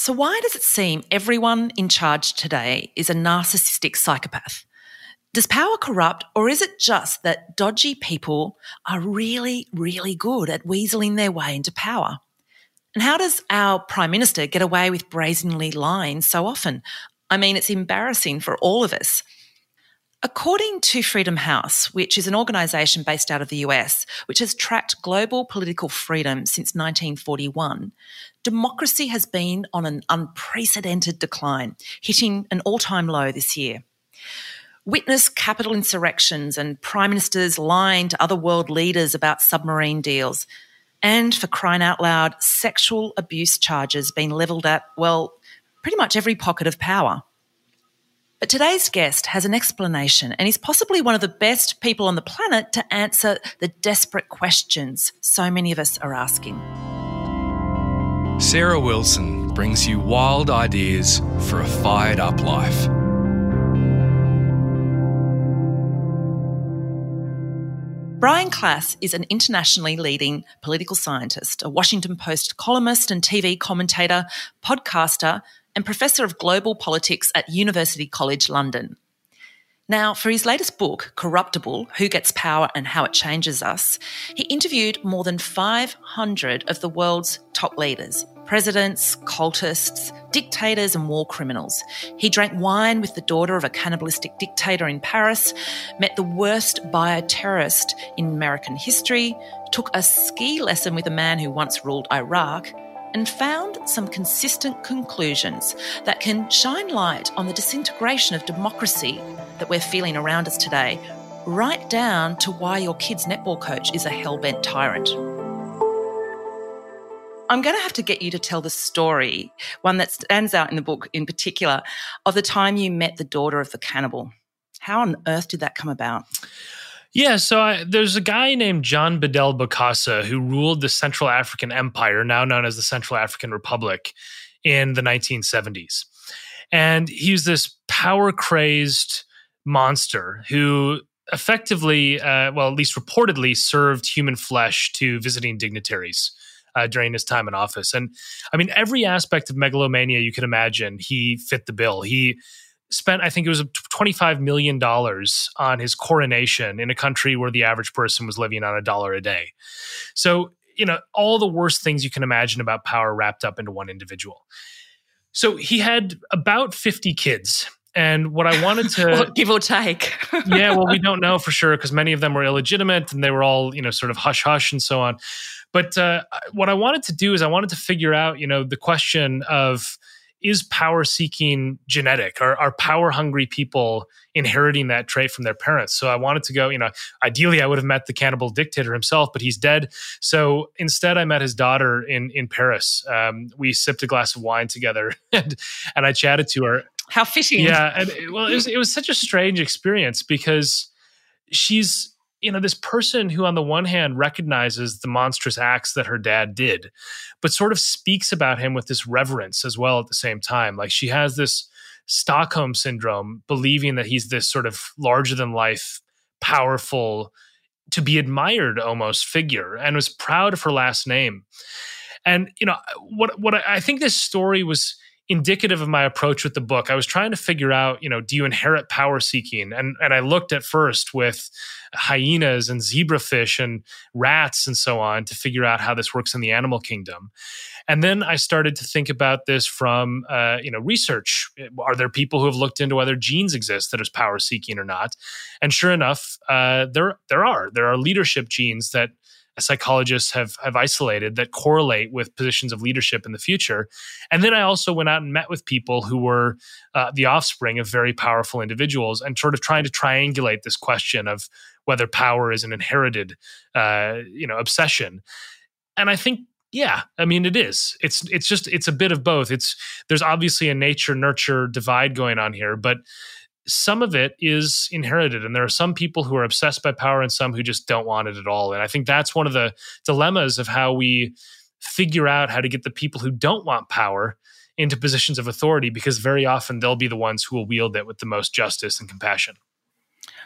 So why does it seem everyone in charge today is a narcissistic psychopath? Does power corrupt, or is it just that dodgy people are really, really good at weaseling their way into power? And how does our Prime Minister get away with brazenly lying so often? I mean, it's embarrassing for all of us. According to Freedom House, which is an organisation based out of the US, which has tracked global political freedom since 1941, democracy has been on an unprecedented decline, hitting an all time low this year. Witness capital insurrections and prime ministers lying to other world leaders about submarine deals. And for crying out loud, sexual abuse charges being levelled at, well, pretty much every pocket of power. But today's guest has an explanation and is possibly one of the best people on the planet to answer the desperate questions so many of us are asking. Sarah Wilson brings you wild ideas for a fired up life. Brian Klaas is an internationally leading political scientist, a Washington Post columnist and TV commentator, podcaster, and professor of global politics at University College London. Now, for his latest book, Corruptible Who Gets Power and How It Changes Us, he interviewed more than 500 of the world's top leaders presidents, cultists, dictators, and war criminals. He drank wine with the daughter of a cannibalistic dictator in Paris, met the worst bioterrorist in American history, took a ski lesson with a man who once ruled Iraq, and found some consistent conclusions that can shine light on the disintegration of democracy that we're feeling around us today, right down to why your kid's netball coach is a hell bent tyrant. I'm going to have to get you to tell the story, one that stands out in the book in particular, of the time you met the daughter of the cannibal. How on earth did that come about? Yeah, so I, there's a guy named John Bedel Bokassa who ruled the Central African Empire, now known as the Central African Republic, in the 1970s. And he was this power crazed monster who effectively, uh, well, at least reportedly, served human flesh to visiting dignitaries uh, during his time in office. And I mean, every aspect of megalomania you can imagine, he fit the bill. He spent, I think it was $25 million on his coronation in a country where the average person was living on a dollar a day. So, you know, all the worst things you can imagine about power wrapped up into one individual. So he had about 50 kids. And what I wanted to well, give or take. yeah, well, we don't know for sure because many of them were illegitimate and they were all, you know, sort of hush hush and so on. But uh, what I wanted to do is I wanted to figure out, you know, the question of is power seeking genetic? Are, are power hungry people inheriting that trait from their parents? So I wanted to go, you know, ideally I would have met the cannibal dictator himself, but he's dead. So instead, I met his daughter in in Paris. Um, we sipped a glass of wine together, and and I chatted to her. How fitting! Yeah, and well, it was it was such a strange experience because she's you know this person who on the one hand recognizes the monstrous acts that her dad did but sort of speaks about him with this reverence as well at the same time. Like she has this stockholm syndrome believing that he's this sort of larger than life powerful to be admired almost figure and was proud of her last name. And you know what what i think this story was indicative of my approach with the book. I was trying to figure out, you know, do you inherit power seeking? And and I looked at first with hyenas and zebrafish and rats and so on to figure out how this works in the animal kingdom. And then I started to think about this from, uh, you know, research. Are there people who have looked into whether genes exist that is power seeking or not? And sure enough, uh, there there are there are leadership genes that psychologists have have isolated that correlate with positions of leadership in the future. And then I also went out and met with people who were uh, the offspring of very powerful individuals, and sort of trying to triangulate this question of whether power is an inherited, uh, you know, obsession. And I think yeah, I mean it is. It's it's just it's a bit of both. It's there's obviously a nature nurture divide going on here, but some of it is inherited and there are some people who are obsessed by power and some who just don't want it at all and i think that's one of the dilemmas of how we figure out how to get the people who don't want power into positions of authority because very often they'll be the ones who will wield it with the most justice and compassion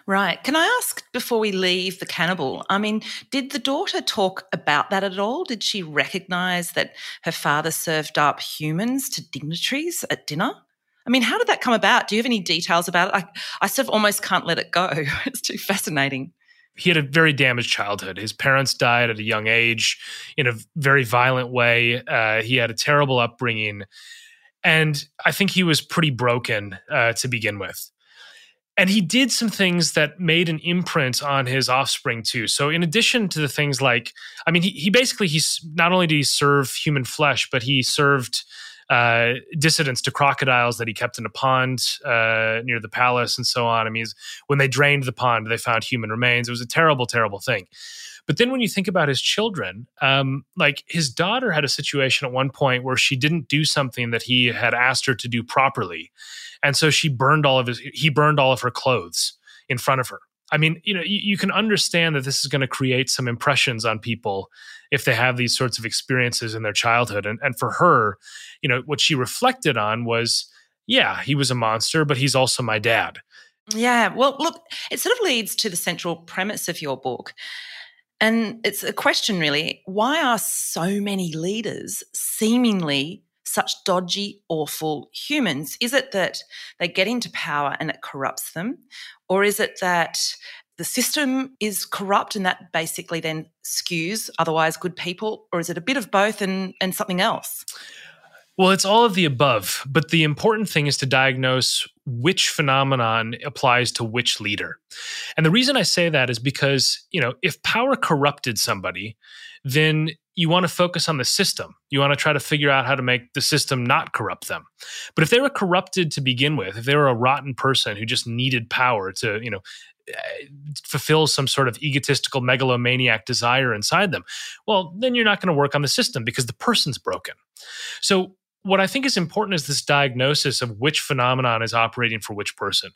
Right. Can I ask before we leave the cannibal? I mean, did the daughter talk about that at all? Did she recognize that her father served up humans to dignitaries at dinner? I mean, how did that come about? Do you have any details about it? I, I sort of almost can't let it go. It's too fascinating. He had a very damaged childhood. His parents died at a young age in a very violent way. Uh, he had a terrible upbringing. And I think he was pretty broken uh, to begin with. And he did some things that made an imprint on his offspring too. So, in addition to the things like, I mean, he, he basically he's not only did he serve human flesh, but he served uh, dissidents to crocodiles that he kept in a pond uh, near the palace and so on. I mean, when they drained the pond, they found human remains. It was a terrible, terrible thing. But then when you think about his children, um, like his daughter had a situation at one point where she didn't do something that he had asked her to do properly. And so she burned all of his, he burned all of her clothes in front of her. I mean, you know, you, you can understand that this is going to create some impressions on people if they have these sorts of experiences in their childhood. And, and for her, you know, what she reflected on was, yeah, he was a monster, but he's also my dad. Yeah. Well, look, it sort of leads to the central premise of your book. And it's a question, really why are so many leaders seemingly such dodgy, awful humans? Is it that they get into power and it corrupts them? Or is it that the system is corrupt and that basically then skews otherwise good people? Or is it a bit of both and, and something else? Well, it's all of the above, but the important thing is to diagnose which phenomenon applies to which leader. And the reason I say that is because, you know, if power corrupted somebody, then you want to focus on the system. You want to try to figure out how to make the system not corrupt them. But if they were corrupted to begin with, if they were a rotten person who just needed power to, you know, eh, fulfill some sort of egotistical megalomaniac desire inside them, well, then you're not going to work on the system because the person's broken. So what I think is important is this diagnosis of which phenomenon is operating for which person.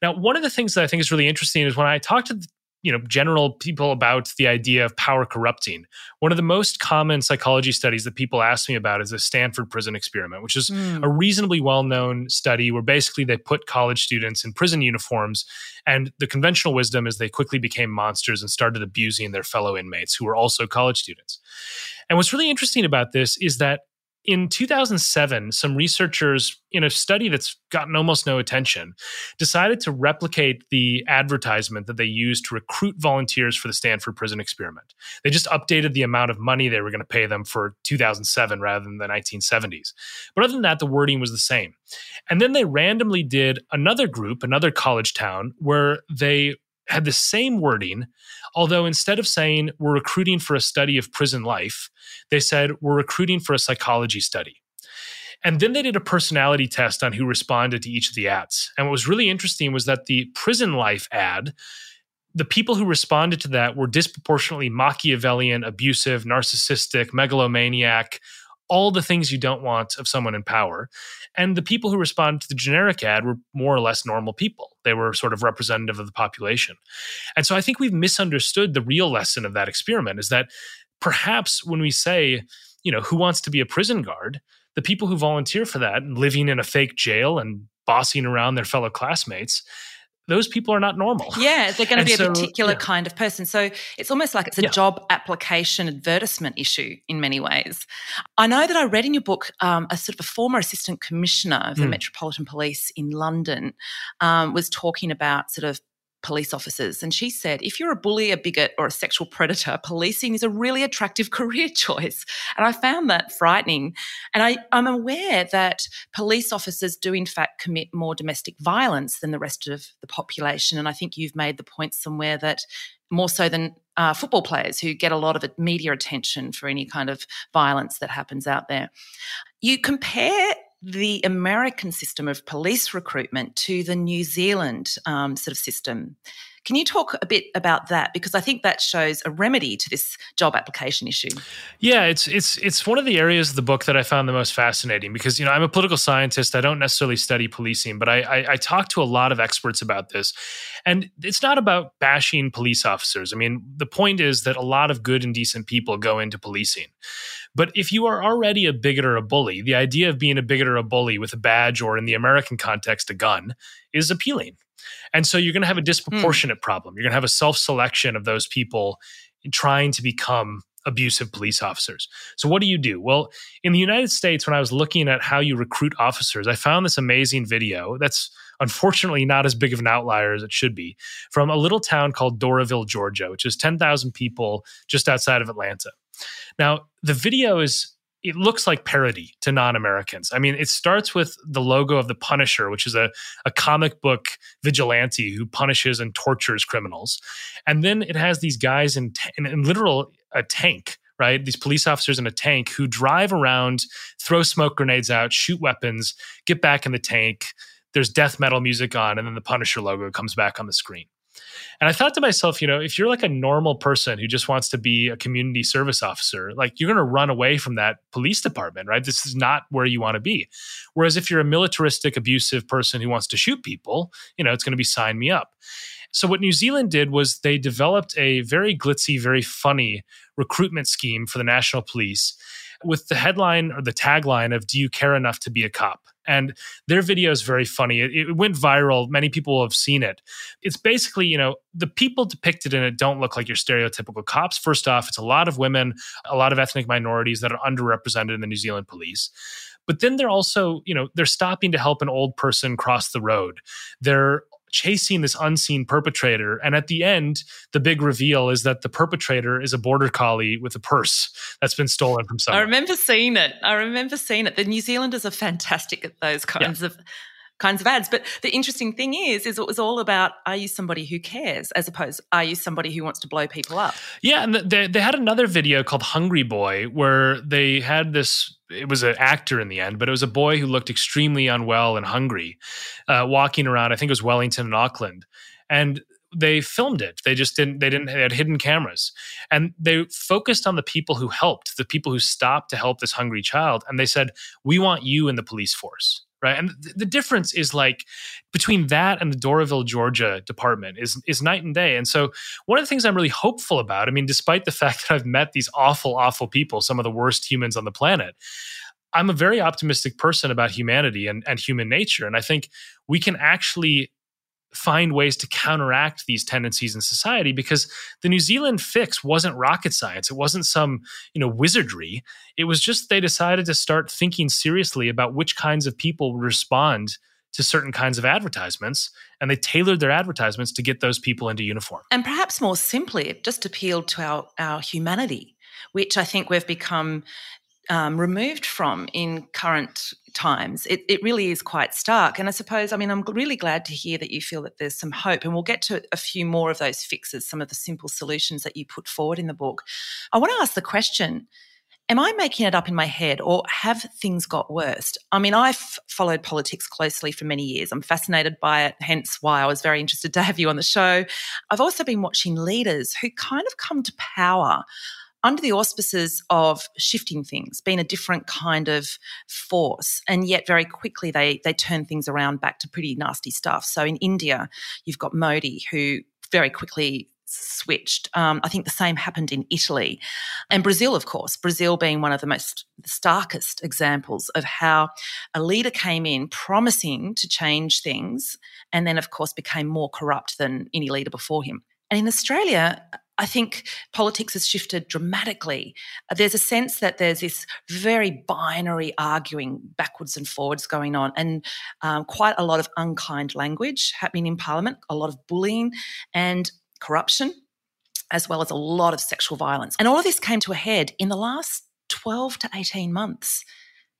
Now, one of the things that I think is really interesting is when I talk to you know general people about the idea of power corrupting one of the most common psychology studies that people ask me about is the stanford prison experiment which is mm. a reasonably well-known study where basically they put college students in prison uniforms and the conventional wisdom is they quickly became monsters and started abusing their fellow inmates who were also college students and what's really interesting about this is that in 2007, some researchers in a study that's gotten almost no attention decided to replicate the advertisement that they used to recruit volunteers for the Stanford prison experiment. They just updated the amount of money they were going to pay them for 2007 rather than the 1970s. But other than that, the wording was the same. And then they randomly did another group, another college town, where they had the same wording, although instead of saying we're recruiting for a study of prison life, they said we're recruiting for a psychology study. And then they did a personality test on who responded to each of the ads. And what was really interesting was that the prison life ad, the people who responded to that were disproportionately Machiavellian, abusive, narcissistic, megalomaniac, all the things you don't want of someone in power. And the people who responded to the generic ad were more or less normal people. They were sort of representative of the population. And so I think we've misunderstood the real lesson of that experiment is that perhaps when we say, you know, who wants to be a prison guard, the people who volunteer for that and living in a fake jail and bossing around their fellow classmates, those people are not normal. Yeah, they're going to be so, a particular yeah. kind of person. So it's almost like it's a Yeah. job application advertisement issue in many ways. I know that I read in your book um, a sort of a former assistant commissioner of the Hmm. Metropolitan Police in London um, was talking about sort of police officers. And she said, if you're a bully, a bigot, or a sexual predator, policing is a really attractive career choice. And I found that frightening. And I, I'm aware that police officers do, in fact, commit more domestic violence than the rest of the population. And I think you've made the point somewhere that more so than uh, football players who get a lot of media attention for any kind of violence that happens out there. You compare the American system of police recruitment to the New Zealand um, sort of system. Can you talk a bit about that? Because I think that shows a remedy to this job application issue. Yeah, it's it's it's one of the areas of the book that I found the most fascinating because you know I'm a political scientist. I don't necessarily study policing, but I, I I talk to a lot of experts about this, and it's not about bashing police officers. I mean, the point is that a lot of good and decent people go into policing. But if you are already a bigot or a bully, the idea of being a bigot or a bully with a badge or in the American context, a gun is appealing. And so you're going to have a disproportionate hmm. problem. You're going to have a self selection of those people trying to become abusive police officers. So what do you do? Well, in the United States, when I was looking at how you recruit officers, I found this amazing video that's unfortunately not as big of an outlier as it should be from a little town called Doraville, Georgia, which is 10,000 people just outside of Atlanta. Now, the video is it looks like parody to non-Americans. I mean, it starts with the logo of the Punisher, which is a, a comic book vigilante who punishes and tortures criminals. And then it has these guys in, t- in, in literal a tank, right? These police officers in a tank who drive around, throw smoke grenades out, shoot weapons, get back in the tank. There's death metal music on, and then the Punisher logo comes back on the screen. And I thought to myself, you know, if you're like a normal person who just wants to be a community service officer, like you're going to run away from that police department, right? This is not where you want to be. Whereas if you're a militaristic, abusive person who wants to shoot people, you know, it's going to be sign me up. So what New Zealand did was they developed a very glitzy, very funny recruitment scheme for the national police with the headline or the tagline of do you care enough to be a cop? And their video is very funny. It, it, went viral. Many people have seen it. It's basically, you know, the people depicted in it don't look like your stereotypical cops. First off, it's a lot of women, a lot of ethnic minorities that are underrepresented in the New Zealand police. But then they're also, you know, they're stopping to help an old person cross the road. They're chasing this unseen perpetrator. And at the end, the big reveal is that the perpetrator is a border collie with a purse that's been stolen from someone. I remember seeing it. I remember seeing it. The New Zealanders are fantastic at those kinds yeah. of kinds of ads. But the interesting thing is, is it was all about are you somebody who cares as opposed are you somebody who wants to blow people up? Yeah, and they they had another video called Hungry Boy where they had this. It was an actor in the end, but it was a boy who looked extremely unwell and hungry, uh, walking around. I think it was Wellington and Auckland, and they filmed it. They just didn't. They didn't. They had hidden cameras, and they focused on the people who helped, the people who stopped to help this hungry child, and they said, "We want you in the police force." Right? And th- the difference is like between that and the Doraville, Georgia department is is night and day. And so one of the things I'm really hopeful about, I mean, despite the fact that I've met these awful, awful people, some of the worst humans on the planet, I'm a very optimistic person about humanity and, and human nature. And I think we can actually find ways to counteract these tendencies in society because the New Zealand fix wasn't rocket science. It wasn't some, you know, wizardry. It was just they decided to start thinking seriously about which kinds of people respond to certain kinds of advertisements and they tailored their advertisements to get those people into uniform. And perhaps more simply, it just appealed to our, our humanity, which I think we've become um, removed from in current times. It, it, really is quite stark. And I suppose, I mean, I'm really glad to hear that you feel that there's some hope. And we'll get to a few more of those fixes, some of the simple solutions that you put forward in the book. I want to ask the question Am I making it up in my head or have things got worse? I mean, I've followed politics closely for many years. I'm fascinated by it, hence why I was very interested to have you on the show. I've also been watching leaders who kind of come to power under the auspices of shifting things, being a different kind of force, and yet very quickly they they turn things around back to pretty nasty stuff. So in India, you've got Modi, who very quickly switched. Um, I think the same happened in Italy and Brazil, of course. Brazil being one of the most starkest examples of how a leader came in promising to change things and then, of course, became more corrupt than any leader before him. And in Australia, I think politics has shifted dramatically. There's a sense that there's this very binary arguing backwards and forwards going on, and um, quite a lot of unkind language happening in Parliament, a lot of bullying and corruption, as well as a lot of sexual violence. And all of this came to a head in the last 12 to 18 months.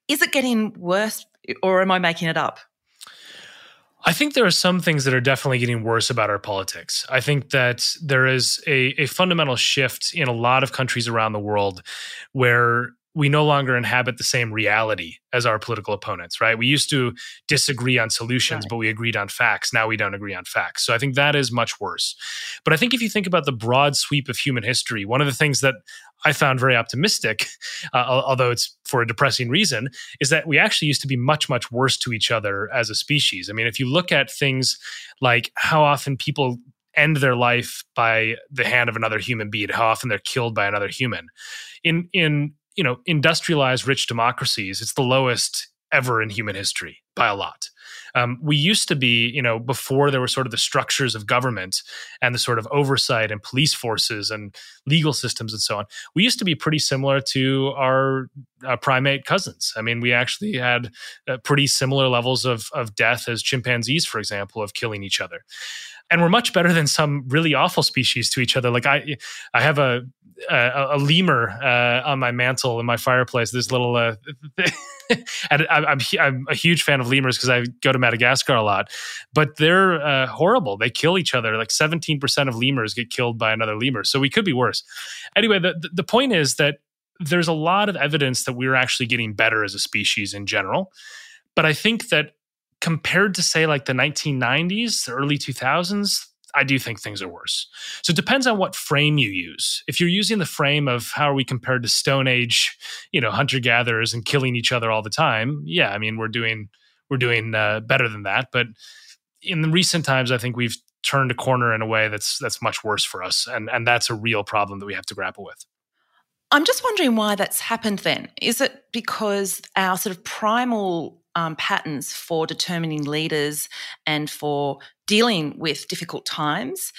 Is it getting worse, or am I making it up? I think there are some things that are definitely getting worse about our politics. I think that there is a, a fundamental shift in a lot of countries around the world where we no longer inhabit the same reality as our political opponents, right? We used to disagree on solutions, right. but we agreed on facts. Now we don't agree on facts. So I think that is much worse. But I think if you think about the broad sweep of human history, one of the things that I found very optimistic, uh, although it's for a depressing reason, is that we actually used to be much, much worse to each other as a species. I mean, if you look at things like how often people end their life by the hand of another human being, how often they're killed by another human. In in you know industrialized rich democracies, it's the lowest ever in human history by a lot. Um, we used to be, you know, before there were sort of the structures of government and the sort of oversight and police forces and legal systems and so on. We used to be pretty similar to our uh, primate cousins. I mean, we actually had uh, pretty similar levels of of death as chimpanzees, for example, of killing each other and we're much better than some really awful species to each other. Like I, I have a a, a lemur uh, on my mantle in my fireplace. This little, uh, and I'm I'm a huge fan of lemurs because I go to Madagascar a lot. But they're uh, horrible. They kill each other. Like 17 percent of lemurs get killed by another lemur. So we could be worse. Anyway, the the point is that there's a lot of evidence that we're actually getting better as a species in general. But I think that compared to say like the 1990s, the early 2000s, I do think things are worse. So it depends on what frame you use. If you're using the frame of how are we compared to Stone Age, you know, hunter gatherers and killing each other all the time, yeah, I mean we're doing we're doing uh, better than that. But in the recent times, I think we've turned a corner in a way that's that's much worse for us, and and that's a real problem that we have to grapple with. I'm just wondering why that's happened. Then is it because our sort of primal um, patterns for determining leaders and for dealing with difficult times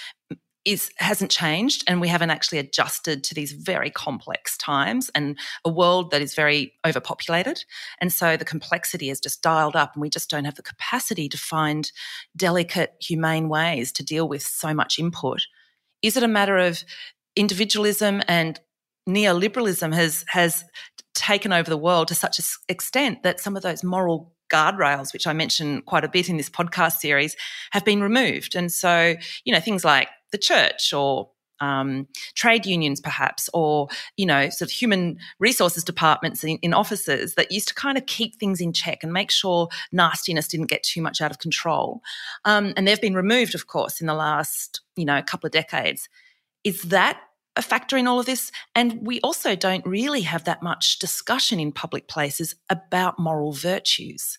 is hasn't changed and we haven't actually adjusted to these very complex times and a world that is very overpopulated. And so the complexity is just dialed up and we just don't have the capacity to find delicate humane ways to deal with so much input. Is it a matter of individualism and neoliberalism has has taken over the world to such an extent that some of those moral guardrails, which I mentioned quite a bit in this podcast series, have been removed. And so, you know, things like the church or um, trade unions, perhaps, or you know, sort of human resources departments in, in, offices that used to kind of keep things in check and make sure nastiness didn't get too much out of control. Um, and they've been removed, of course, in the last you know couple of decades. Is that a factor in all of this. And we also don't really have that much discussion in public places about moral virtues.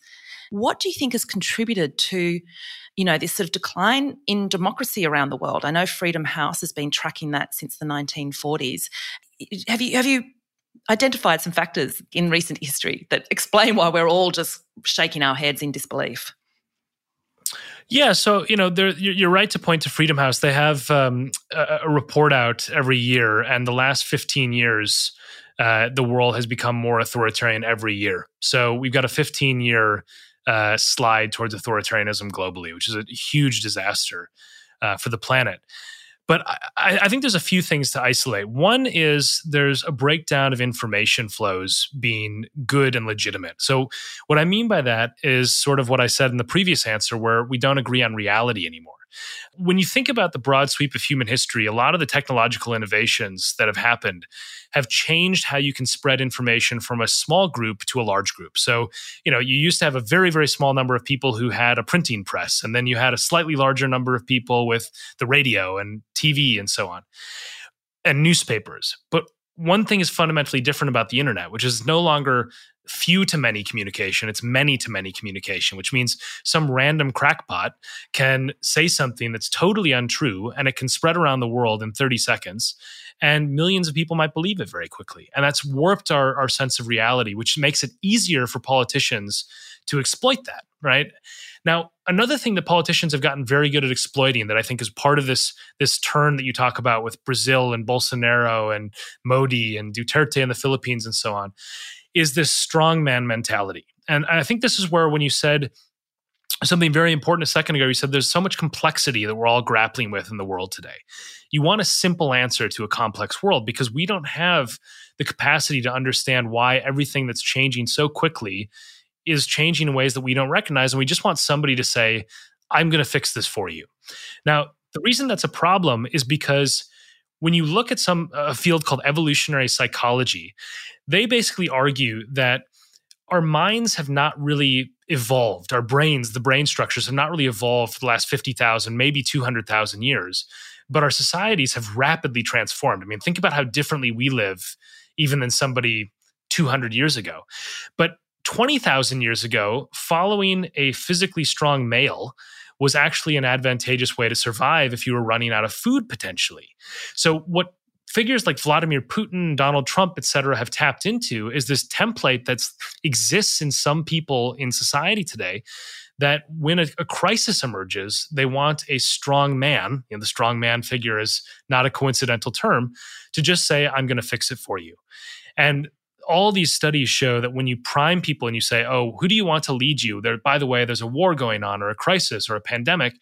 What do you think has contributed to, you know, this sort of decline in democracy around the world? I know Freedom House has been tracking that since the 1940s. Have you have you identified some factors in recent history that explain why we're all just shaking our heads in disbelief? Yeah, so you know, you're right to point to Freedom House. They have um, a, a, report out every year, and the last 15 years, uh, the world has become more authoritarian every year. So we've got a 15 year uh, slide towards authoritarianism globally, which is a huge disaster uh, for the planet. But I, I, think there's a few things to isolate. One is there's a breakdown of information flows being good and legitimate. So, what I mean by that is sort of what I said in the previous answer, where we don't agree on reality anymore. When you think about the broad sweep of human history, a lot of the technological innovations that have happened have changed how you can spread information from a small group to a large group. So, you know, you used to have a very, very small number of people who had a printing press, and then you had a slightly larger number of people with the radio and TV and so on, and newspapers. But one thing is fundamentally different about the internet, which is no longer few to many communication, it's many to many communication, which means some random crackpot can say something that's totally untrue and it can spread around the world in 30 seconds. And millions of people might believe it very quickly. And that's warped our, our sense of reality, which makes it easier for politicians to exploit that, right? Now, another thing that politicians have gotten very good at exploiting that I think is part of this this turn that you talk about with Brazil and Bolsonaro and Modi and Duterte in the Philippines and so on is this strongman mentality. And I think this is where when you said something very important a second ago, you said there's so much complexity that we're all grappling with in the world today. You want a simple answer to a complex world because we don't have the capacity to understand why everything that's changing so quickly is changing in ways that we don't recognize. And we just want somebody to say, I'm going to fix this for you. Now, the reason that's a problem is because when you look at some a field called evolutionary psychology, they basically argue that our minds have not really evolved. Our brains, the brain structures have not really evolved for the last 50,000, maybe 200,000 years, but our societies have rapidly transformed. I mean, think about how differently we live even than somebody 200 years ago. But 20,000 years ago, following a physically strong male was actually an advantageous way to survive if you were running out of food potentially. So, what figures like Vladimir Putin, Donald Trump, et cetera, have tapped into is this template that exists in some people in society today that when a, a, crisis emerges, they want a strong man, you know, the strong man figure is not a coincidental term, to just say, I'm going to fix it for you. And all these studies show that when you prime people and you say, "Oh, who do you want to lead you?" There, by the way, there's a war going on, or a crisis, or a pandemic.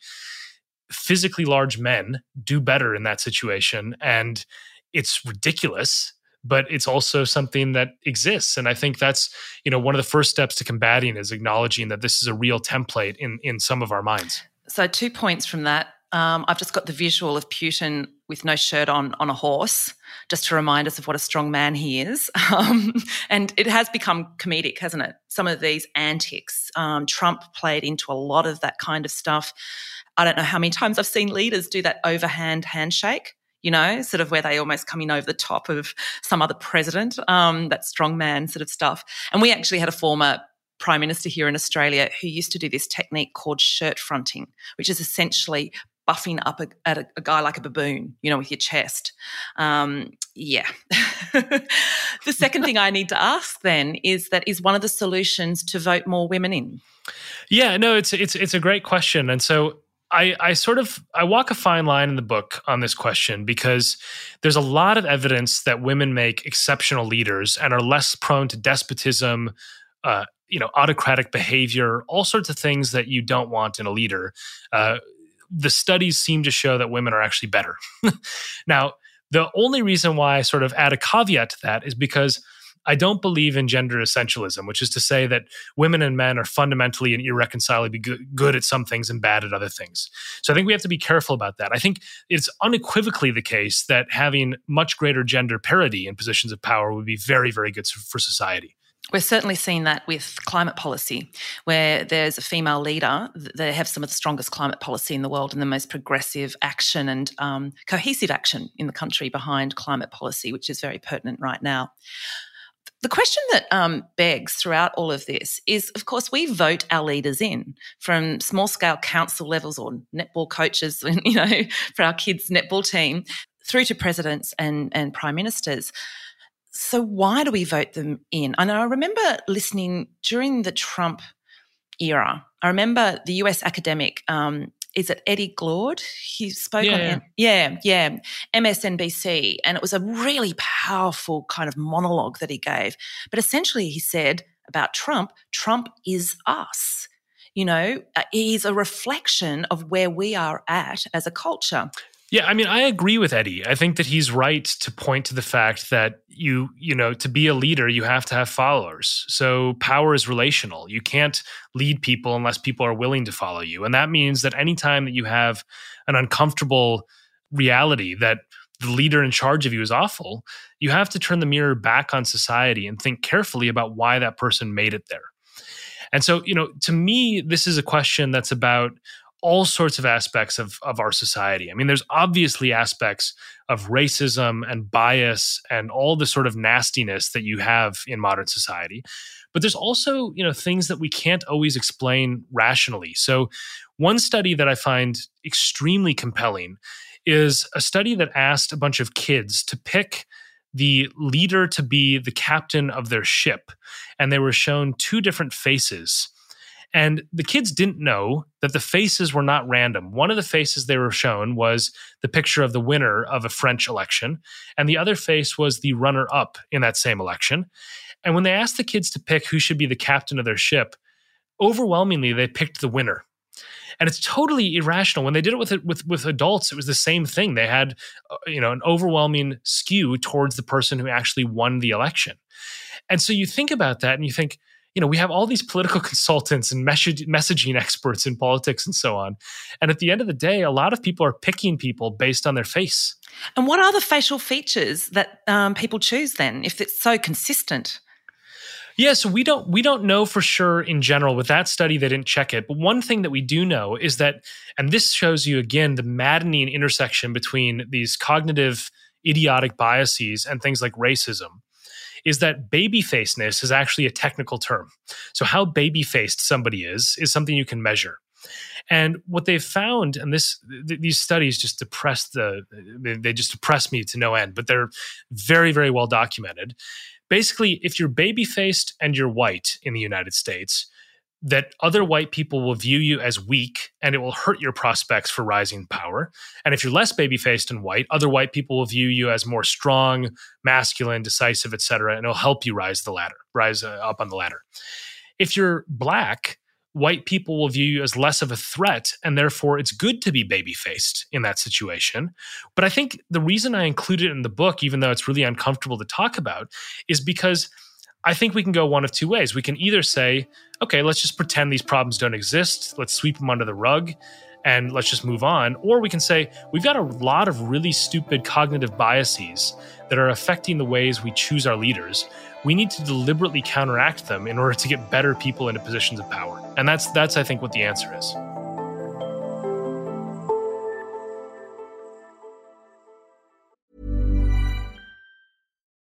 Physically large men do better in that situation, and it's ridiculous, but it's also something that exists. And I think that's you know one of the first steps to combating is acknowledging that this is a real template in in some of our minds. So, two points from that. Um, I've just got the visual of Putin with no shirt on on a horse, just to remind us of what a strong man he is. Um, and it has become comedic, hasn't it? Some of these antics. Um, Trump played into a lot of that kind of stuff. I don't know how many times I've seen leaders do that overhand handshake. You know, sort of where they almost come in over the top of some other president, um, that strong man sort of stuff. And we actually had a former prime minister here in Australia who used to do this technique called shirt fronting, which is essentially buffing up a, at a, a, guy like a baboon, you know, with your chest. Um, yeah. the second thing I need to ask then is that is one of the solutions to vote more women in? Yeah, no, it's it's it's a great question, and so I, I sort of I walk a fine line in the book on this question because there's a lot of evidence that women make exceptional leaders and are less prone to despotism, uh, you know, autocratic behavior, all sorts of things that you don't want in a leader. Uh, the studies seem to show that women are actually better. now, the only reason why I sort of add a caveat to that is because I don't believe in gender essentialism, which is to say that women and men are fundamentally and irreconcilably good at some things and bad at other things. So I think we have to be careful about that. I think it's unequivocally the case that having much greater gender parity in positions of power would be very, very good for society. We're certainly seeing that with climate policy, where there's a female leader. They have some of the strongest climate policy in the world and the most progressive action and um, cohesive action in the country behind climate policy, which is very pertinent right now. The question that um, begs throughout all of this is, of course, we vote our leaders in from small scale council levels or netball coaches, you know, for our kids' netball team, through to presidents and, and prime ministers. So why do we vote them in? And I remember listening during the Trump era. I remember the US academic, um, is it Eddie Glaude? He spoke yeah, on, yeah, yeah, MSNBC, and it was a really powerful kind of monologue that he gave. But essentially, he said about Trump, Trump is us. You know, uh, he's a reflection of where we are at as a culture. Yeah, I mean, I agree with Eddie. I think that he's right to point to the fact that you, you know, to be a leader, you have to have followers. So power is relational. You can't lead people unless people are willing to follow you. And that means that anytime that you have an uncomfortable reality that the leader in charge of you is awful, you have to turn the mirror back on society and think carefully about why that person made it there. And so, you know, to me, this is a question that's about all sorts of aspects of, of our society. I mean, there's obviously aspects of racism and bias and all the sort of nastiness that you have in modern society. But there's also, you know, things that we can't always explain rationally. So one study that I find extremely compelling is a study that asked a bunch of kids to pick the leader to be the captain of their ship. And they were shown two different faces and the kids didn't know that the faces were not random. One of the faces they were shown was the picture of the winner of a French election, and the other face was the runner up in that same election. And when they asked the kids to pick who should be the captain of their ship, overwhelmingly they picked the winner. And it's totally irrational. When they did it with with with adults, it was the same thing. They had, uh, you know, an overwhelming skew towards the person who actually won the election. And so you think about that, and you think, you know, we have all these political consultants and message, messaging experts in politics and so on. And at the end of the day, a lot of people are picking people based on their face. And what are the facial features that um, people choose then, if it's so consistent? Yeah, so we don't we don't know for sure in general. With that study, they didn't check it. But one thing that we do know is that, and this shows you again the maddening intersection between these cognitive idiotic biases and things like racism is that baby facedness is actually a technical term. So, how baby faced somebody is, is something you can measure. And what they've found, and this th- these studies just depress the they just depress me to no end, but they're very very well documented. Basically, if you're baby faced and you're white in the United States, that other white people will view you as weak and it will hurt your prospects for rising power. And if you're less baby faced and white, other white people will view you as more strong, masculine, decisive, etc., and it'll help you rise the ladder, rise uh, up on the ladder. If you're black, white people will view you as less of a threat, and therefore it's good to be baby faced in that situation. But I think the reason I include it in the book, even though it's really uncomfortable to talk about, is because I think we can go one of two ways. We can either say, okay, let's just pretend these problems don't exist, let's sweep them under the rug, and let's just move on. Or we can say, we've got a lot of really stupid cognitive biases that are affecting the ways we choose our leaders. We need to deliberately counteract them in order to get better people into positions of power. And that's that's I think what the answer is.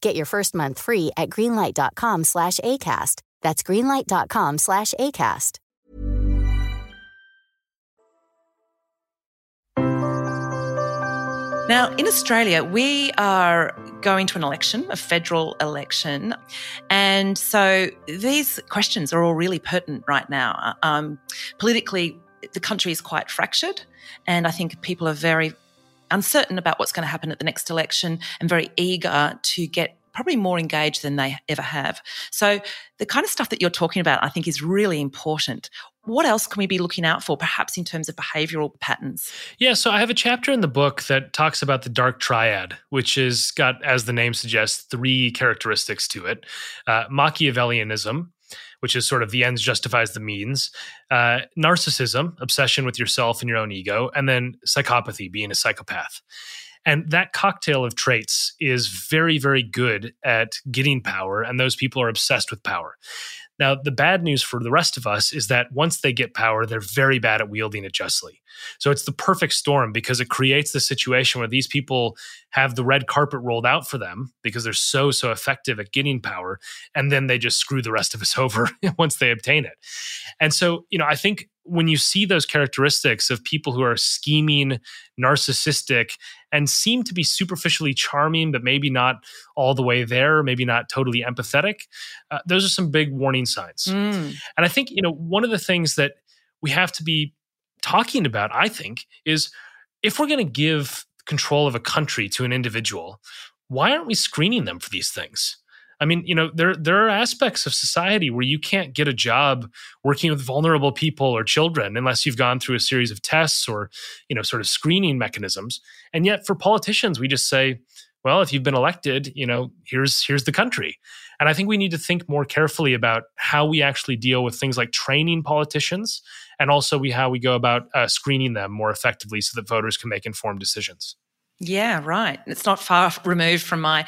Get your first month free at greenlight.com slash ACAST. That's greenlight.com slash ACAST. Now, in Australia, we are going to an election, a federal election. And so these questions are all really pertinent right now. Um, politically, the country is quite fractured. And I think people are very uncertain about what's going to happen at the next election and very eager to get probably more engaged than they ever have. So the kind of stuff that you're talking about, I think, is really important. What else can we be looking out for, perhaps in terms of behavioral patterns? Yeah, so I have a chapter in the book that talks about the dark triad, which has got, as the name suggests, three characteristics to it uh, Machiavellianism, which is sort of the ends justifies the means, uh, narcissism, obsession with yourself and your own ego, and then psychopathy, being a psychopath. And that cocktail of traits is very, very good at getting power, and those people are obsessed with power. Now, the bad news for the rest of us is that once they get power, they're very bad at wielding it justly. So it's the perfect storm because it creates the situation where these people have the red carpet rolled out for them because they're so, so effective at getting power. And then they just screw the rest of us over once they obtain it. And so, you know, I think when you see those characteristics of people who are scheming, narcissistic, and seem to be superficially charming, but maybe not all the way there, maybe not totally empathetic. Uh, those are some big warning signs. Mm. And I think, you know, one of the things that we have to be talking about, I think, is if we're going to give control of a country to an individual, why aren't we screening them for these things? I mean, you know, there there are aspects of society where you can't get a job working with vulnerable people or children unless you've gone through a series of tests or, you know, sort of screening mechanisms. And yet for politicians, we just say, well, if you've been elected, you know, here's here's the country. And I think we need to think more carefully about how we actually deal with things like training politicians, and also we how we go about uh, screening them more effectively so that voters can make informed decisions. Yeah, right. It's not far removed from my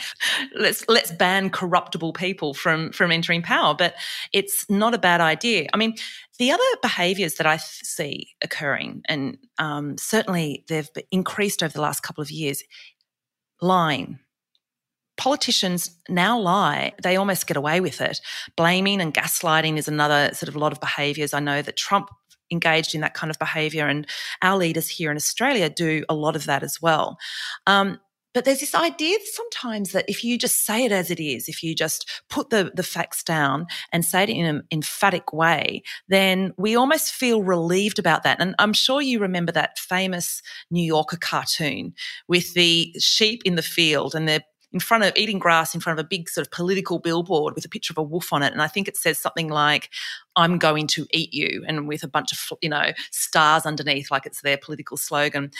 let's let's ban corruptible people from from entering power, but it's not a bad idea. I mean, the other behaviours that I see occurring, and um, certainly they've increased over the last couple of years, lying. Politicians now lie. They almost get away with it. Blaming and gaslighting is another sort of lot of behaviours. I know that Trump engaged in that kind of behavior. And our leaders here in Australia do a lot of that as well. Um, but there's this idea sometimes that if you just say it as it is, if you just put the, the facts down and say it in an emphatic way, then we almost feel relieved about that. And I'm sure you remember that famous New Yorker cartoon with the sheep in the field and they're in front of eating grass in front of a big sort of political billboard with a picture of a wolf on it. And I think it says something like, I'm going to eat you, and with a bunch of, you know, stars underneath, like it's their political slogan.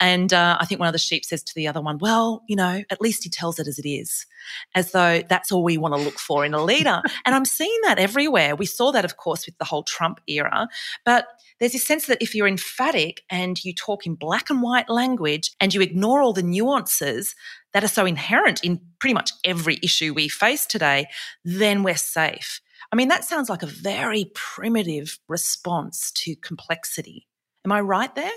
And uh, I think one of the sheep says to the other one, Well, you know, at least he tells it as it is, as though that's all we want to look for in a leader. and I'm seeing that everywhere. We saw that, of course, with the whole Trump era. But there's this sense that if you're emphatic and you talk in black and white language and you ignore all the nuances that are so inherent in pretty much every issue we face today, then we're safe. I mean, that sounds like a very primitive response to complexity. Am I right there?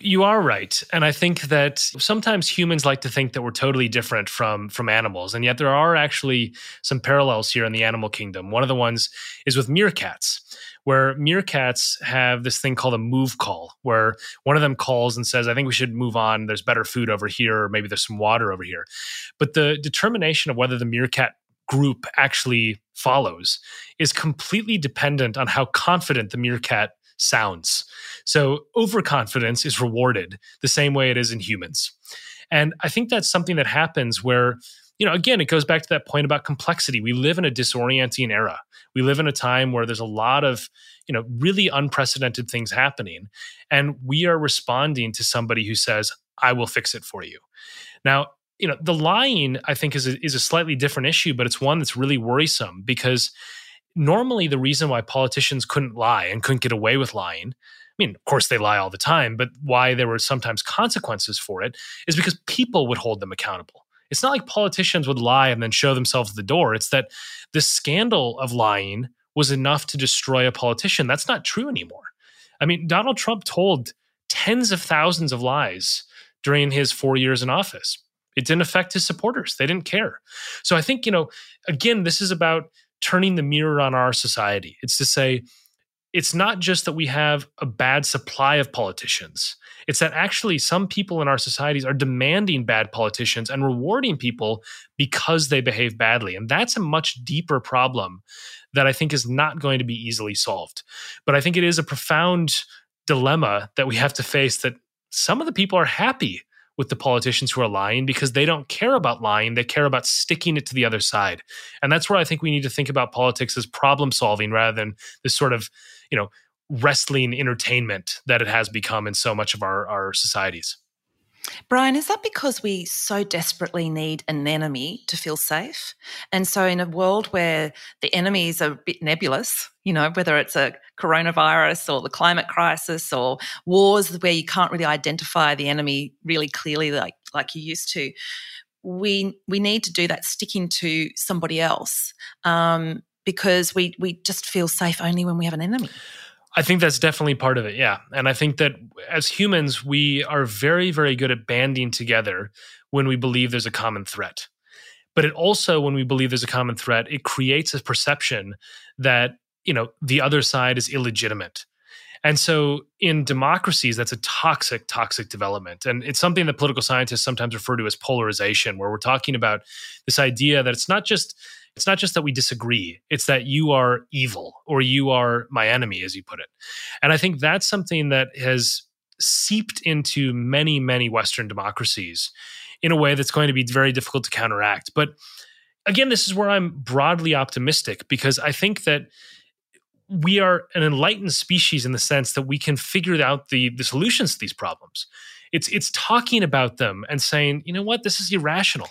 You are right. And I think that sometimes humans like to think that we're totally different from from animals. And yet there are actually some parallels here in the animal kingdom. One of the ones is with meerkats, where meerkats have this thing called a move call, where one of them calls and says, I think we should move on. There's better food over here, or maybe there's some water over here. But the determination of whether the meerkat group actually follows is completely dependent on how confident the meerkat sounds. So overconfidence is rewarded the same way it is in humans. And I think that's something that happens where, you know, again, it goes back to that point about complexity. We live in a disorienting era. We live in a time where there's a lot of, you know, really unprecedented things happening. And we are responding to somebody who says, I will fix it for you. Now, you know, the lying, I think, is a, is a slightly different issue, but it's one that's really worrisome because normally the reason why politicians couldn't lie and couldn't get away with lying I mean, of course, they lie all the time, but why there were sometimes consequences for it is because people would hold them accountable. It's not like politicians would lie and then show themselves the door. It's that the scandal of lying was enough to destroy a politician. That's not true anymore. I mean, Donald Trump told tens of thousands of lies during his four years in office. It didn't affect his supporters. They didn't care. So I think, you know, again, this is about turning the mirror on our society. It's to say, it's not just that we have a bad supply of politicians. It's that actually some people in our societies are demanding bad politicians and rewarding people because they behave badly. And that's a much deeper problem that I think is not going to be easily solved. But I think it is a profound dilemma that we have to face that some of the people are happy with the politicians who are lying because they don't care about lying. They care about sticking it to the other side. And that's where I think we need to think about politics as problem solving rather than this sort of, you know, wrestling entertainment that it has become in so much of our, our societies. Brian, is that because we so desperately need an enemy to feel safe? And so, in a world where the enemies are a bit nebulous, you know, whether it's a coronavirus or the climate crisis or wars where you can't really identify the enemy really clearly like, like you used to, we, we need to do that sticking to somebody else um, because we, we just feel safe only when we have an enemy. I think that's definitely part of it. Yeah. And I think that as humans, we are very, very good at banding together when we believe there's a common threat. But it also, when we believe there's a common threat, it creates a perception that, you know, the other side is illegitimate. And so in democracies, that's a toxic, toxic development. And it's something that political scientists sometimes refer to as polarization, where we're talking about this idea that it's not just it's not just that we disagree, it's that you are evil or you are my enemy, as you put it. And I think that's something that has seeped into many, many Western democracies in a way that's going to be very difficult to counteract. But again, this is where I'm broadly optimistic because I think that we are an enlightened species in the sense that we can figure out the, the solutions to these problems. It's it's talking about them and saying, you know what, this is irrational.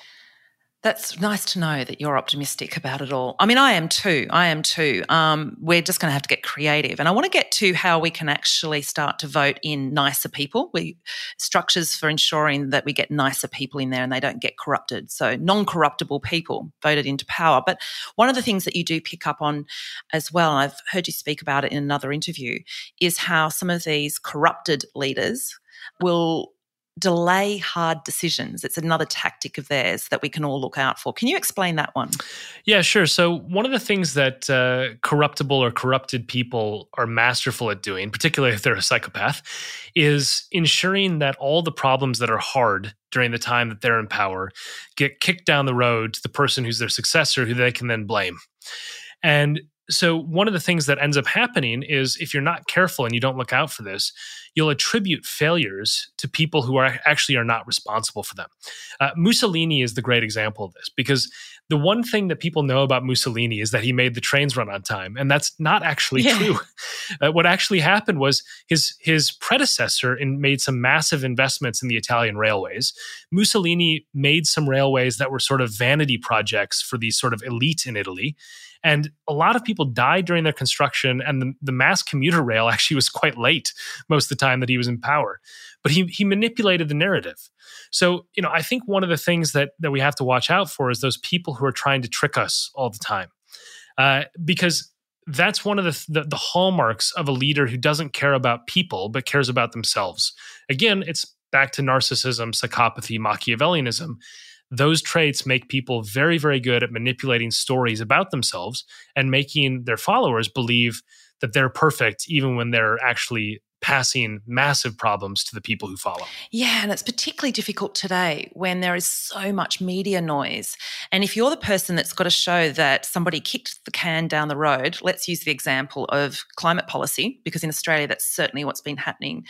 That's nice to know that you're optimistic about it all. I mean, I am too. I am too. Um, we're just going to have to get creative, and I want to get to how we can actually start to vote in nicer people. We structures for ensuring that we get nicer people in there and they don't get corrupted. So non-corruptible people voted into power. But one of the things that you do pick up on as well, I've heard you speak about it in another interview, is how some of these corrupted leaders will delay hard decisions. It's another tactic of theirs that we can all look out for. Can you explain that one? Yeah, sure. So, one of the things that uh, corruptible or corrupted people are masterful at doing, particularly if they're a psychopath, is ensuring that all the problems that are hard during the time that they're in power get kicked down the road to the person who's their successor, who they can then blame. And so, one of the things that ends up happening is if you're not careful and you don't look out for this, you'll attribute failures to people who are actually are not responsible for them. Uh, Mussolini is the great example of this because the one thing that people know about Mussolini is that he made the trains run on time, and that's not actually yeah. true. Uh, what actually happened was his his predecessor in, made some massive investments in the Italian railways. Mussolini made some railways that were sort of vanity projects for the sort of elite in Italy. And a lot of people died during their construction, and the, the mass commuter rail actually was quite late most of the time that he was in power. But he he manipulated the narrative. So, you know, I think one of the things that that we have to watch out for is those people who are trying to trick us all the time. Uh, because that's one of the, the, the hallmarks of a leader who doesn't care about people but cares about themselves. Again, it's back to narcissism, psychopathy, Machiavellianism those traits make people very, very good at manipulating stories about themselves and making their followers believe that they're perfect, even when they're actually passing massive problems to the people who follow. Yeah, and it's particularly difficult today when there is so much media noise. And if you're the person that's got to show that somebody kicked the can down the road, let's use the example of climate policy, because in Australia, that's certainly what's been happening.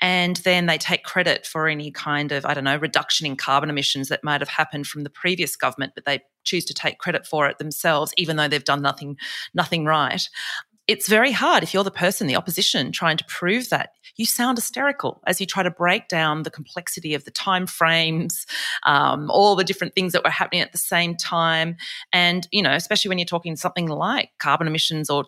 And then they take credit for any kind of, I don't know, reduction in carbon emissions that might have happened from the previous government, but they choose to take credit for it themselves, even though they've done nothing, nothing right it's very hard if you're the person, the opposition, trying to prove that. You sound hysterical as you try to break down the complexity of the time frames, um, all the different things that were happening at the same time. And, you know, especially when you're talking something like carbon emissions or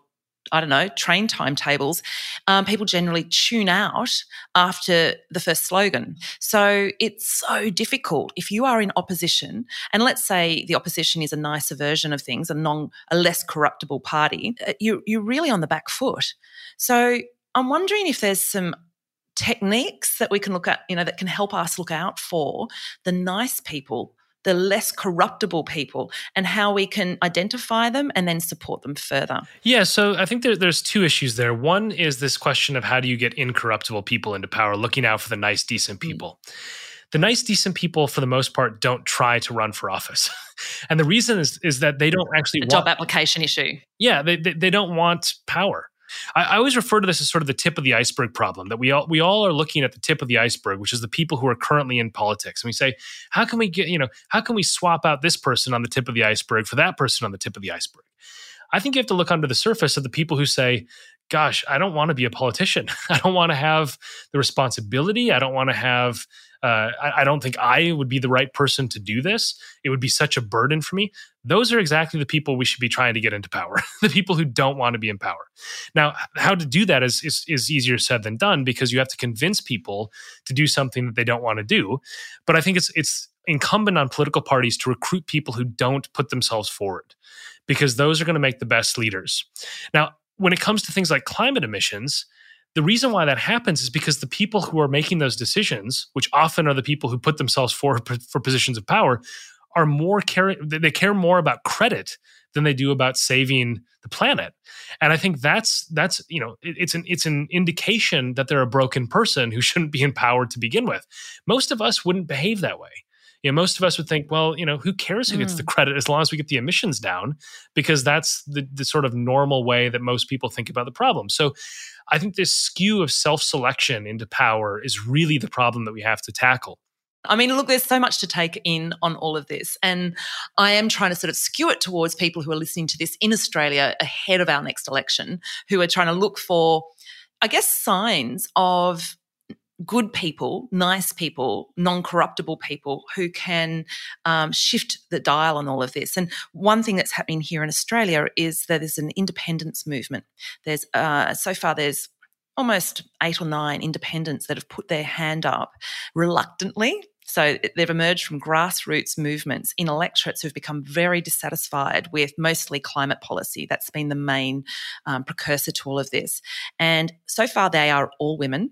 I don't know, train timetables, um, people generally tune out after the first slogan. So it's so difficult if you are in opposition, and let's say the opposition is a nicer version of things, a non, a less corruptible party. Uh, you, you're really on the back foot. So I'm wondering if there's some techniques that we can look at, you know, that can help us look out for the nice people the less corruptible people and how we can identify them and then support them further. Yeah, so I think there, there's two issues there. One is this question of how do you get incorruptible people into power, looking out for the nice, decent mm. people. Mm. The nice, decent people, for the most part, don't try to run for office. and the reason is, is that they don't actually the want, job application issue. Yeah, they, they, they don't want power. I, I, always refer to this as sort of the tip of the iceberg problem that we all we all are looking at the tip of the iceberg, which is the people who are currently in politics. And we say, how can we get, you know, how can we swap out this person on the tip of the iceberg for that person on the tip of the iceberg? I think you have to look under the surface of the people who say, gosh, I don't want to be a politician. I don't want to have the responsibility. I don't want to have uh, I, I, don't think I would be the right person to do this. It would be such a burden for me. Those are exactly the people we should be trying to get into power. the people who don't want to be in power. Now, how to do that is, is is easier said than done because you have to convince people to do something that they don't want to do. But I think it's it's incumbent on political parties to recruit people who don't put themselves forward because those are going to make the best leaders. Now, when it comes to things like climate emissions, the reason why that happens is because the people who are making those decisions, which often are the people who put themselves forward for positions of power, are more care they care more about credit than they do about saving the planet. And I think that's that's you know it, it's an it's an indication that they're a broken person who shouldn't be empowered to begin with. Most of us wouldn't behave that way. You know, most of us would think, well, you know, who cares who gets the mm. credit as long as we get the emissions down, because that's the, the sort of normal way that most people think about the problem. So I think this skew of self selection into power is really the problem that we have to tackle. I mean, look, there's so much to take in on all of this. And I am trying to sort of skew it towards people who are listening to this in Australia ahead of our next election, who are trying to look for, I guess, signs of good people, nice people, non corruptible people who can um, shift the dial on all of this. And one thing that's happening here in Australia is that there's an independence movement. There's uh, so far there's almost eight or nine independents that have put their hand up reluctantly. So they've emerged from grassroots movements in electorates who've become very dissatisfied with mostly climate policy. That's been the main um, precursor to all of this. And so far, they are all women.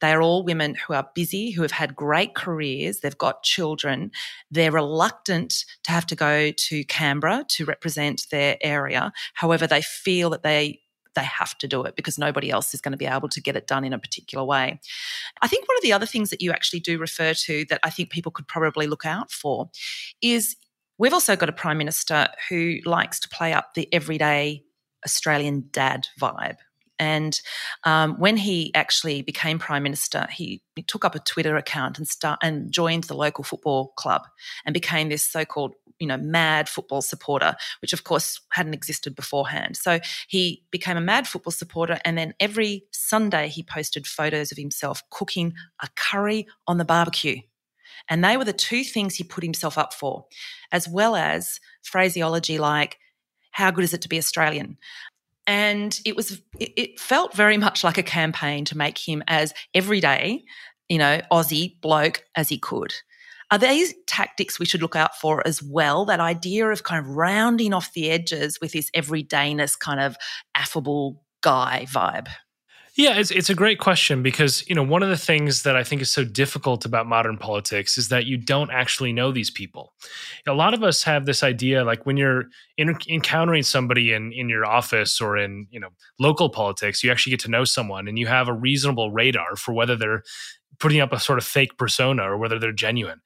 They are all women who are busy, who have had great careers, they've got children. They're reluctant to have to go to Canberra to represent their area. However, they feel that they they have to do it because nobody else is going to be able to get it done in a particular way. I think one of the other things that you actually do refer to that I think people could probably look out for is we've also got a prime minister who likes to play up the everyday Australian dad vibe. And um, when he actually became prime minister, he, he, took up a Twitter account and start and joined the local football club and became this so-called you know mad football supporter, which of course hadn't existed beforehand. So he became a mad football supporter, and then every Sunday he posted photos of himself cooking a curry on the barbecue. And they were the two things he put himself up for, as well as phraseology like, how good is it to be Australian? and it was it felt very much like a campaign to make him as everyday you know aussie bloke as he could are these tactics we should look out for as well that idea of kind of rounding off the edges with this everydayness kind of affable guy vibe yeah, it's it's a great question because you know one of the things that I think is so difficult about modern politics is that you don't actually know these people. A lot of us have this idea like when you're in, encountering somebody in in your office or in you know local politics, you actually get to know someone and you have a reasonable radar for whether they're putting up a sort of fake persona or whether they're genuine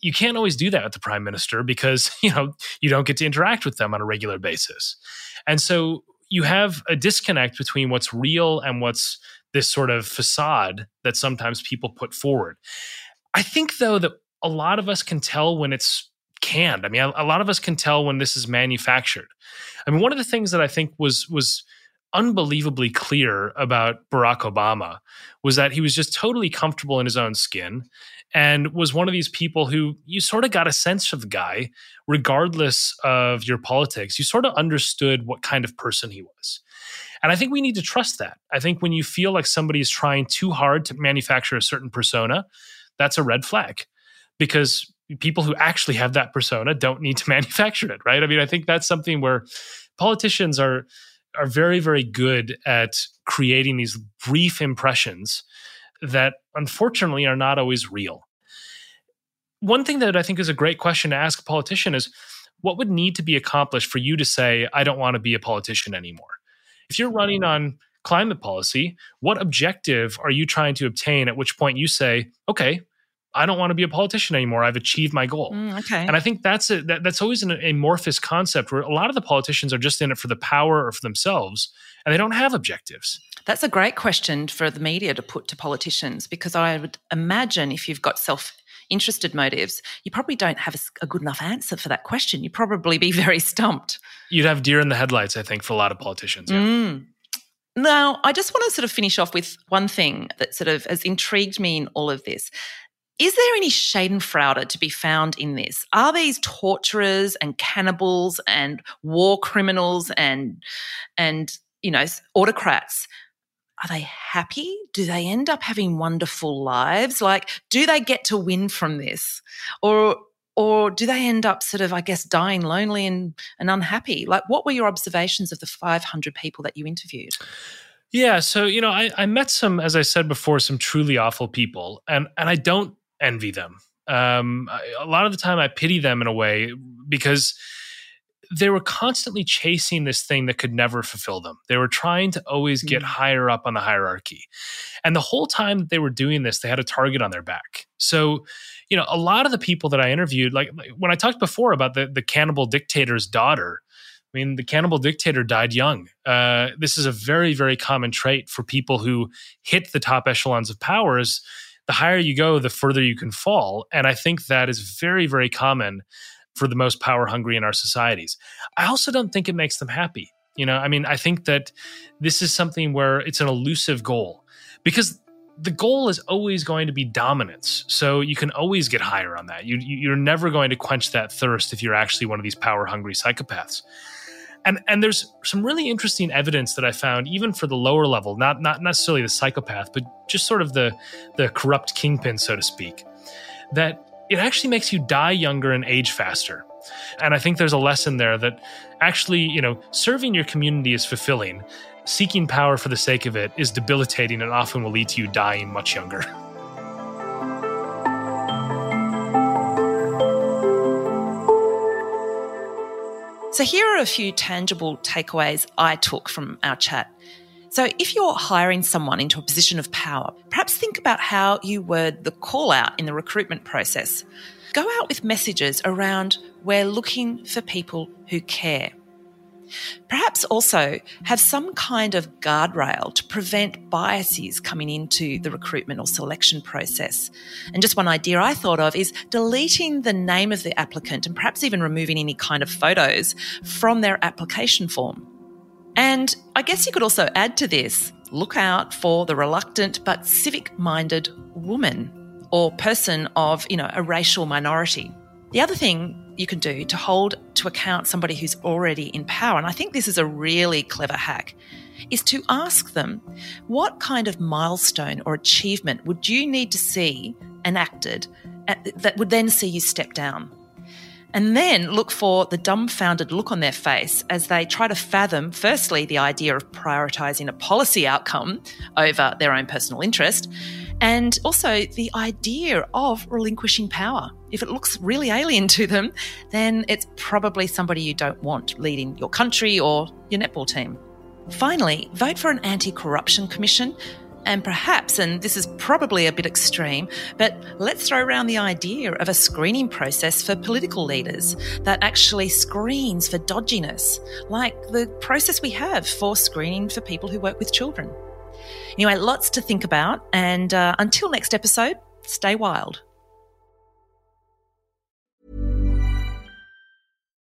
you can't always do that with the prime minister because you know you don't get to interact with them on a regular basis and so you have a disconnect between what's real and what's this sort of facade that sometimes people put forward. I think, though, that a lot of us can tell when it's canned. I mean, a, lot of us can tell when this is manufactured. I mean, one of the things that I think was was unbelievably clear about Barack Obama was that he was just totally comfortable in his own skin and was one of these people who you sort of got a sense of the guy, regardless of your politics. You sort of understood what kind of person he was. And I think we need to trust that. I think when you feel like somebody is trying too hard to manufacture a certain persona, that's a red flag because people who actually have that persona don't need to manufacture it, right? I mean, I think that's something where politicians are are very very good at creating these brief impressions that unfortunately are not always real. One thing that I think is a great question to ask a politician is what would need to be accomplished for you to say, I don't want to be a politician anymore? If you're running on climate policy, what objective are you trying to obtain at which point you say, okay, I don't want to be a politician anymore. I've achieved my goal. Mm, okay. And I think that's a, that, that's always an amorphous concept where a lot of the politicians are just in it for the power or for themselves, and they don't have objectives. That's a great question for the media to put to politicians because I would imagine if you've got self interested motives, you probably don't have a, good enough answer for that question. You'd probably be very stumped. You'd have deer in the headlights, I think, for a lot of politicians. Yeah. Mm. Now, I just want to sort of finish off with one thing that sort of has intrigued me in all of this. Is there any Schadenfreude to be found in this? Are these torturers and cannibals and war criminals and and you know autocrats? Are they happy? Do they end up having wonderful lives? Like, do they get to win from this, or or do they end up sort of, I guess, dying lonely and, and unhappy? Like, what were your observations of the 500 people that you interviewed? Yeah, so you know, I, I met some, as I said before, some truly awful people, and and I don't envy them. Um, a lot of the time, I pity them in a way because they were constantly chasing this thing that could never fulfill them. They were trying to always get mm. higher up on the hierarchy. And the whole time that they were doing this, they had a target on their back. So, you know, a lot of the people that I interviewed, like, like when I talked before about the, the cannibal dictator's daughter, I mean, the cannibal dictator died young. Uh, this is a very, very common trait for people who hit the top echelons of powers. The higher you go, the further you can fall. And I think that is very, very common for the most power hungry in our societies. I also don't think it makes them happy. You know, I mean, I think that this is something where it's an elusive goal because the goal is always going to be dominance. So you can always get higher on that. You, you're never going to quench that thirst if you're actually one of these power hungry psychopaths. And, and there's some really interesting evidence that I found, even for the lower level, not not necessarily the psychopath, but just sort of the the corrupt kingpin, so to speak, that it actually makes you die younger and age faster. And I think there's a lesson there that actually, you know, serving your community is fulfilling. Seeking power for the sake of it is debilitating and often will lead to you dying much younger. So, here are a few tangible takeaways I took from our chat. So, if you're hiring someone into a position of power, perhaps think about how you word the call out in the recruitment process. Go out with messages around we're looking for people who care. Perhaps also have some kind of guardrail to prevent biases coming into the recruitment or selection process. And just one idea I thought of is deleting the name of the applicant and perhaps even removing any kind of photos from their application form. And I guess you could also add to this look out for the reluctant but civic minded woman or person of, you know, a racial minority. The other thing you can do to hold to account somebody who's already in power, and I think this is a really clever hack, is to ask them what kind of milestone or achievement would you need to see enacted at, that would then see you step down? and then look for the dumbfounded look on their face as they try to fathom, firstly, the idea of prioritising a policy outcome over their own personal interest, and also the idea of relinquishing power. If it looks really alien to them, then it's probably somebody you don't want leading your country or your netball team. Finally, vote for an anti corruption commission and perhaps, and this is probably a bit extreme, but let's throw around the idea of a screening process for political leaders that actually screens for dodginess, like the process we have for screening for people who work with children. Anyway, lots to think about. And uh, until next episode, stay wild.